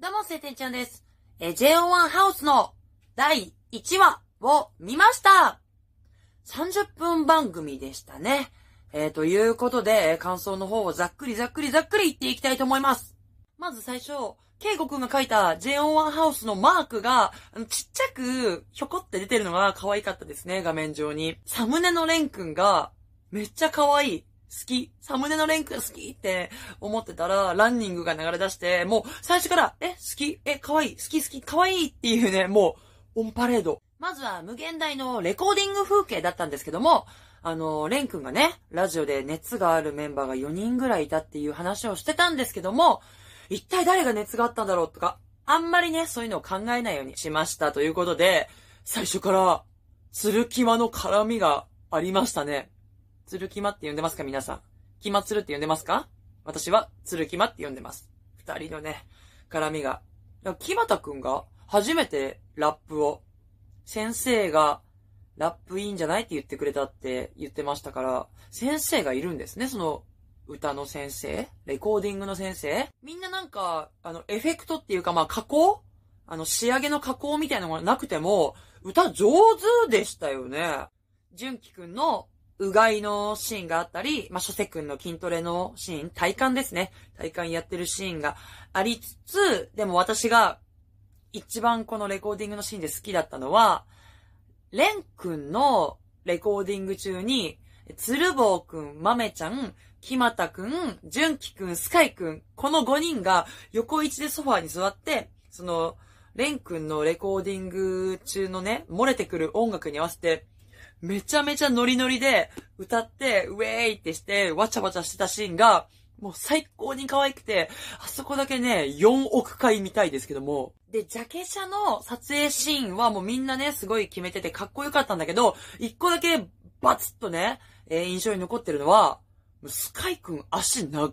どうも、晴天ちゃんです。えー、JO1 ハウスの第1話を見ました !30 分番組でしたね。えー、ということで、感想の方をざっくりざっくりざっくり言っていきたいと思います。まず最初、ケイゴくんが書いた JO1 ハウスのマークが、ちっちゃく、ひょこって出てるのが可愛かったですね、画面上に。サムネのレンくんが、めっちゃ可愛い。好き。サムネのレンくん好きって思ってたら、ランニングが流れ出して、もう最初から、え、好き？え、可愛い？好き好き？可愛いっていうね、もう、オンパレード。まずは無限大のレコーディング風景だったんですけども、あの、レン君がね、ラジオで熱があるメンバーが4人ぐらいいたっていう話をしてたんですけども、一体誰が熱があったんだろうとか、あんまりね、そういうのを考えないようにしましたということで、最初から、鶴木間の絡みがありましたね。鶴木間って呼んでますか皆さん？木間鶴って呼んでますか？私は鶴木間って呼んでます。二人のね、絡みが。いや木俣くんが初めてラップを、先生がラップいいんじゃないって言ってくれたって言ってましたから、先生がいるんですね、その歌の先生？レコーディングの先生？みんななんか、あの、エフェクトっていうか、まあ、加工？あの、仕上げの加工みたいなのがなくても、歌上手でしたよね。純喜くんのうがいのシーンがあったり、まあ、諸瀬くんの筋トレのシーン、体幹ですね。体幹やってるシーンがありつつ、でも私が一番このレコーディングのシーンで好きだったのは、レンくんのレコーディング中に、鶴坊くん、豆ちゃん、木俣くん、純喜くん、スカイくん、この5人が横一でソファーに座って、その、レンくんのレコーディング中のね、漏れてくる音楽に合わせて、めちゃめちゃノリノリで歌って、ウェーイってして、わちゃわちゃしてたシーンが、もう最高に可愛くて、あそこだけね、4億回見たいですけども。で、ジャケ写の撮影シーンはもうみんなね、すごい決めててかっこよかったんだけど、一個だけバツッとね、えー印象に残ってるのは、スカイくん足長っ。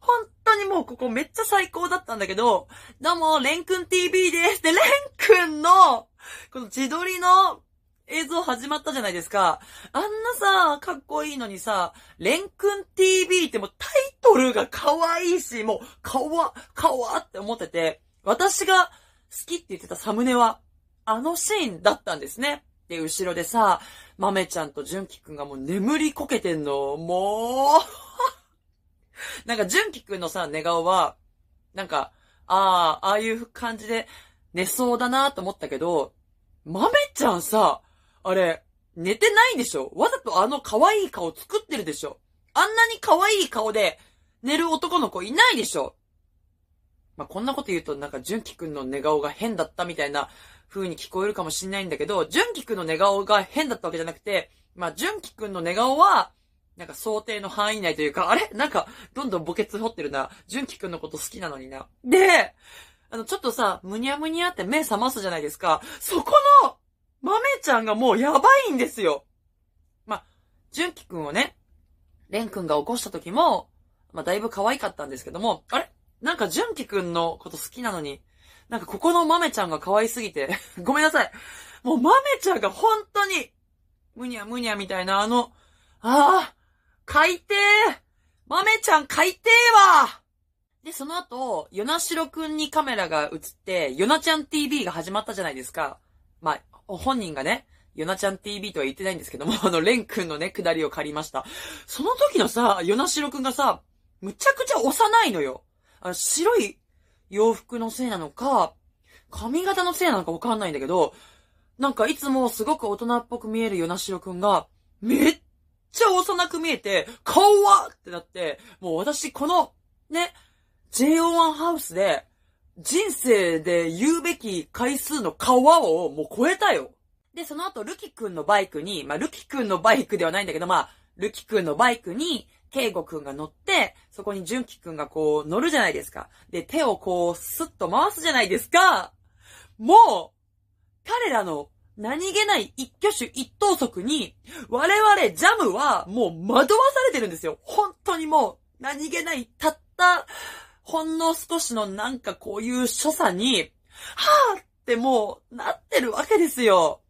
本当にもうここめっちゃ最高だったんだけど、どうも、レンくん TV です。で、レンくんの、この自撮りの映像始まったじゃないですか。あんなさ、かっこいいのにさ、レンくん TV ってもうタイトルが可愛いし、もう、かわ、かわって思ってて、私が好きって言ってたサムネは、あのシーンだったんですね。で、後ろでさ、豆ちゃんと純喜くんがもう眠りこけてんの、もう、なんか純喜くんのさ、寝顔は、なんか、ああ、ああいう感じで寝そうだなと思ったけど、豆ちゃんさ、あれ、寝てないでしょ？わざとあの可愛い顔作ってるでしょ？あんなに可愛い顔で寝る男の子いないでしょ？まあ、こんなこと言うとなんか純喜くんの寝顔が変だったみたいな風に聞こえるかもしんないんだけど、純喜くんの寝顔が変だったわけじゃなくて、まあ、純喜くんの寝顔は、なんか想定の範囲内というか、あれ？なんか、どんどん墓穴掘ってるな。純喜くんのこと好きなのにな。で、あの、ちょっとさ、むにゃむにゃって目覚ますじゃないですか。そこの、豆ちゃんがもうやばいんですよ。まあ、純喜くんをね、レンくんが起こした時も、まあ、だいぶ可愛かったんですけども、あれ？なんか純喜くんのこと好きなのに、なんかここの豆ちゃんが可愛すぎて、ごめんなさい。もう豆ちゃんが本当に、むにゃむにゃみたいなあの、ああ、海底豆ちゃん海底わで、その後、ヨナシロくんにカメラが映って、ヨナちゃん TV が始まったじゃないですか。まあ、本人がね、ヨナちゃん TV とは言ってないんですけども、あの、レンくんのね、下りを借りました。その時のさ、ヨナシロくんがさ、むちゃくちゃ幼いのよ。あの、白い洋服のせいなのか、髪型のせいなのかわかんないんだけど、なんかいつもすごく大人っぽく見えるヨナシロくんが、めっちゃ幼く見えて、顔はってなって、もう私この、ね、JO1 ハウスで、人生で言うべき回数の皮をもう超えたよ。で、その後、ルキくんのバイクに、まあ、ルキくんのバイクではないんだけど、まあ、ルキくんのバイクに、ケイゴくんが乗って、そこにジュンキくんがこう乗るじゃないですか。で、手をこうスッと回すじゃないですか。もう、彼らの何気ない一挙手一投足に、我々ジャムはもう惑わされてるんですよ。本当にもう、何気ないたった、ほんの少しのなんかこういう所作に、はぁってもうなってるわけですよ。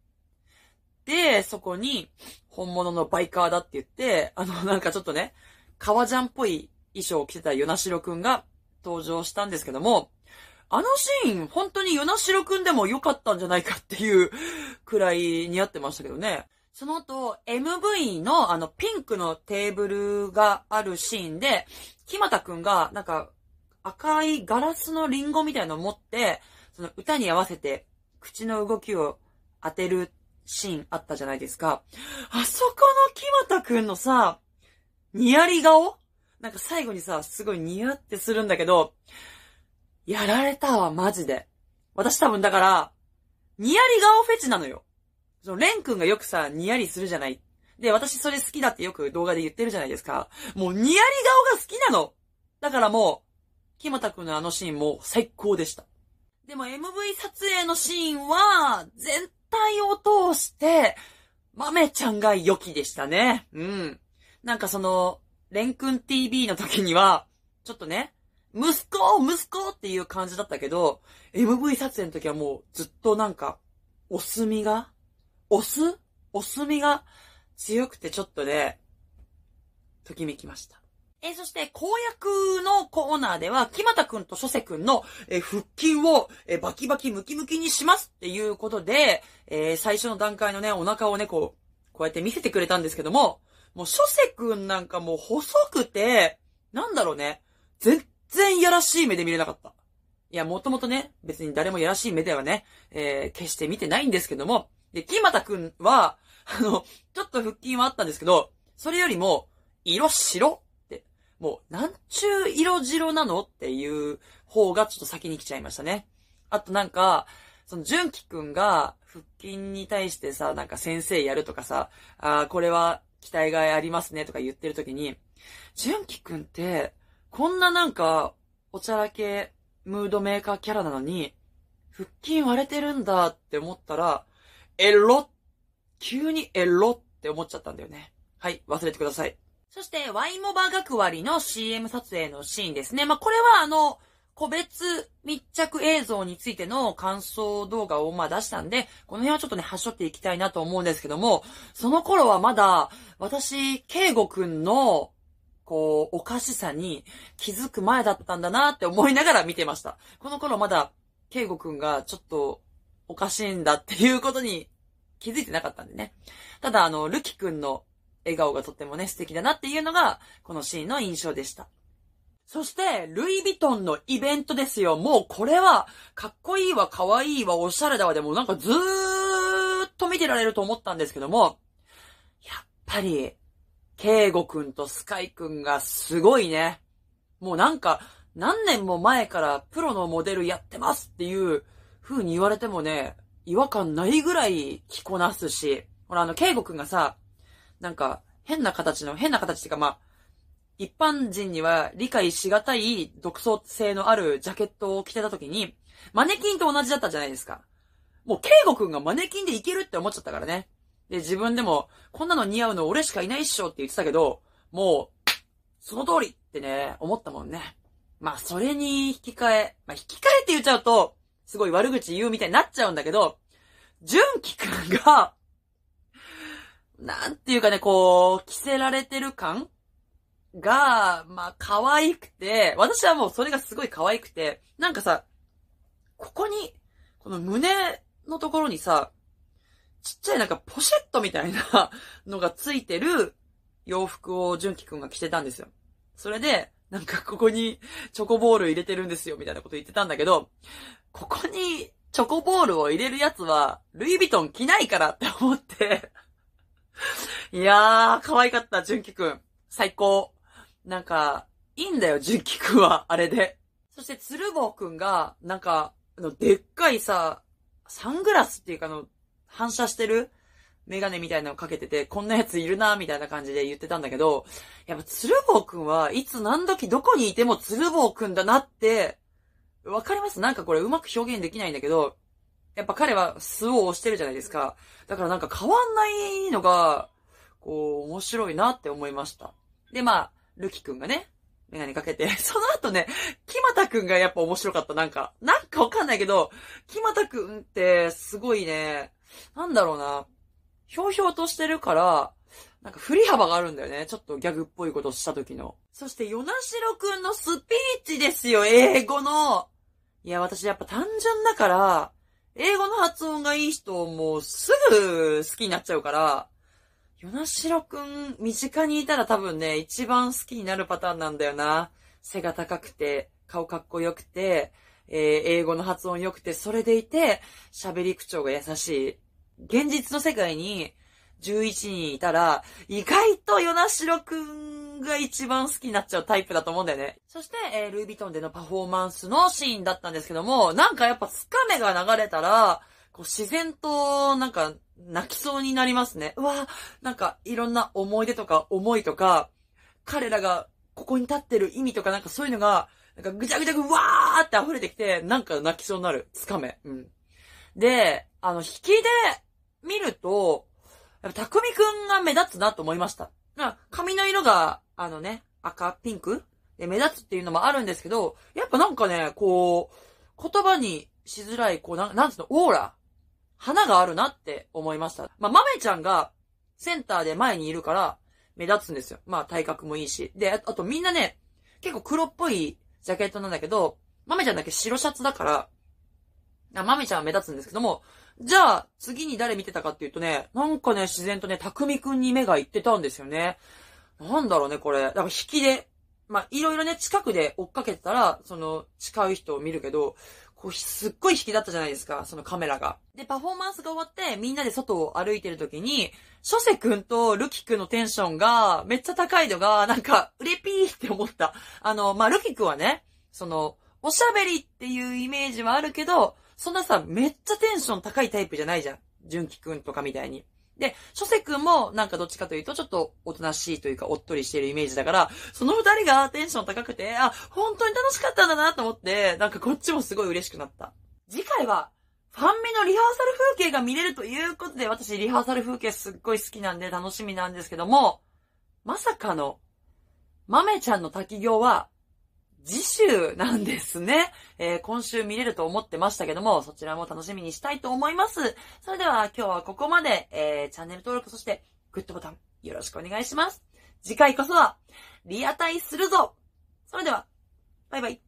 で、そこに、本物のバイカーだって言って、あの、なんかちょっとね、革ジャンっぽい衣装を着てたヨナシロくんが登場したんですけども、あのシーン、本当にヨナシロくんでも良かったんじゃないかっていうくらい似合ってましたけどね。その後、MV のあのピンクのテーブルがあるシーンで、木又くんがなんか赤いガラスのリンゴみたいなのを持って、その歌に合わせて口の動きを当てるシーンあったじゃないですか。あそこの木又くんのさ、ニヤリ顔？なんか最後にさ、すごいニヤってするんだけど、やられたわ、マジで。私多分だから、ニヤリ顔フェチなのよ。その、レン君がよくさ、ニヤリするじゃない。で、私それ好きだってよく動画で言ってるじゃないですか。もうニヤリ顔が好きなの。だからもうう、木又くんのあのシーンも最高でした。でも MV 撮影のシーンは、全体を通して、豆ちゃんが良きでしたね。うん。なんかその、レン君 TV の時には、ちょっとね、息子息子っていう感じだったけど、MV 撮影の時はもうずっとなんか、お墨がお酢？お墨が強くてちょっとね、ときめきました。えー、そして、公約のコーナーでは、木又くんと諸瀬くんの、えー、腹筋を、えー、バキバキムキムキにしますっていうことで、え最初の段階のね、お腹をね、こう、こうやって見せてくれたんですけども、もう諸瀬くんなんかもう細くて、なんだろうね、全然やらしい目で見れなかった。いや、もともとね、別に誰もやらしい目ではね、え決して見てないんですけども、で、木又くんは、あの、ちょっと腹筋はあったんですけど、それよりも、色白もう、なんちゅう色白なのっていう方がちょっと先に来ちゃいましたね。あとなんか、その、純喜くんが、腹筋に対してさ、なんか先生やるとかさ、ああ、これは期待がありますねとか言ってるときに、純喜くんって、こんななんか、おちゃらけ、ムードメーカーキャラなのに、腹筋割れてるんだって思ったら、エロ急にエロって思っちゃったんだよね。はい、忘れてください。そして、ワイモバ学割の CM 撮影のシーンですね。まあ、これはあの、個別密着映像についての感想動画をまあ出したんで、この辺はちょっとね、端折っていきたいなと思うんですけども、その頃はまだ、私、ケイゴくんの、こう、おかしさに気づく前だったんだなって思いながら見てました。この頃まだ、ケイゴくんがちょっとおかしいんだっていうことに気づいてなかったんでね。ただ、あの、ルキくんの笑顔がとってもね、素敵だなっていうのが、このシーンの印象でした。そして、ルイ・ヴィトンのイベントですよ。もうこれは、かっこいいわ、かわいいわ、おしゃれだわ、でもなんかずーっと見てられると思ったんですけども、やっぱり、ケイゴくんとスカイくんがすごいね。もうなんか、何年も前からプロのモデルやってますっていう風に言われてもね、違和感ないぐらい着こなすし、ほらあの、ケイゴくんがさ、なんか、変な形の、変な形っていうかまあ、一般人には理解しがたい独創性のあるジャケットを着てた時に、マネキンと同じだったじゃないですか。もう、ケイゴくんがマネキンでいけるって思っちゃったからね。で、自分でも、こんなの似合うの俺しかいないっしょって言ってたけど、もう、その通りってね、思ったもんね。まあ、それに引き換え、まあ、引き換えって言っちゃうと、すごい悪口言うみたいになっちゃうんだけど、純喜くんが、なんていうかね、こう、着せられてる感が、まあ、可愛くて、私はもうそれがすごい可愛くて、なんかさ、ここに、この胸のところにさ、ちっちゃいなんかポシェットみたいな のがついてる洋服を純喜くんが着てたんですよ。それで、なんかここにチョコボール入れてるんですよ、みたいなこと言ってたんだけど、ここにチョコボールを入れるやつは、ルイ・ヴィトン着ないからって思っていやー、可愛かった、純喜くん。最高。なんか、いいんだよ、純喜くんは、あれで。そして、鶴房くんが、なんか、あの、でっかいさ、サングラスっていうかあの、反射してるメガネみたいなのかけてて、こんなやついるな、みたいな感じで言ってたんだけど、やっぱ鶴房くんはいつ何時どこにいても鶴房くんだなって、わかります？なんかこれうまく表現できないんだけど、やっぱ彼は素を押してるじゃないですか。だからなんか変わんないのが、こう、面白いなって思いました。で、まあ、ルキくんがね、メガネかけて、その後ね、木又くんがやっぱ面白かった。なんか、なんかわかんないけど、木又くんってすごいね、なんだろうな、ひょうひょうとしてるから、なんか振り幅があるんだよね。ちょっとギャグっぽいことした時の。そして、ヨナシロくんのスピーチですよ、英語の。いや、私やっぱ単純だから、英語の発音がいい人もうすぐ好きになっちゃうから、ヨナシロくん、身近にいたら多分ね、一番好きになるパターンなんだよな。背が高くて、顔かっこよくて、えー、英語の発音良くて、それでいて、喋り口調が優しい。現実の世界に11人いたら、意外とヨナシロくんが一番好きになっちゃうタイプだと思うんだよね。そして、えー、ルイ・ヴィトンでのパフォーマンスのシーンだったんですけども、なんかやっぱつかめが流れたら、こう自然と、なんか、泣きそうになりますね。うわなんか、いろんな思い出とか思いとか、彼らがここに立ってる意味とかなんかそういうのが、なんかぐちゃぐちゃぐわーって溢れてきて、なんか泣きそうになる。つかめ。うん。で、あの、引きで見ると、やっぱ、たくみくんが目立つなと思いました。髪の色が、あのね、赤、ピンクで目立つっていうのもあるんですけど、やっぱなんかね、こう、言葉にしづらい、こう、なん、なんつうの、オーラ花があるなって思いました。まあ、豆ちゃんがセンターで前にいるから目立つんですよ。まあ、体格もいいし。で、あとみんなね、結構黒っぽいジャケットなんだけど、豆ちゃんだけ白シャツだから、あ豆ちゃんは目立つんですけども、じゃあ、次に誰見てたかっていうとね、なんかね、自然とね、たくみくんに目が行ってたんですよね。なんだろうね、これ。だから引きで、まあ、いろいろね、近くで追っかけてたら、その、近い人を見るけど、こう、すっごい引きだったじゃないですか、そのカメラが。で、パフォーマンスが終わって、みんなで外を歩いてる時に、諸瀬くんとルキくんのテンションが、めっちゃ高いのが、なんか、うれぴーって思った。あの、まあ、ルキくんはね、その、おしゃべりっていうイメージはあるけど、そんなさ、めっちゃテンション高いタイプじゃないじゃん。純喜くんとかみたいに。で、諸瀬くんもなんかどっちかというとちょっとおとなしいというかおっとりしてるイメージだから、その二人がテンション高くて、あ、本当に楽しかったんだなと思って、なんかこっちもすごい嬉しくなった。次回は、ファンミのリハーサル風景が見れるということで、私リハーサル風景すっごい好きなんで楽しみなんですけども、まさかの、豆ちゃんの滝行は、次週なんですね。えー、今週見れると思ってましたけども、そちらも楽しみにしたいと思います。それでは今日はここまで、えー、チャンネル登録、そしてグッドボタンよろしくお願いします。次回こそは、リアタイするぞそれでは、バイバイ。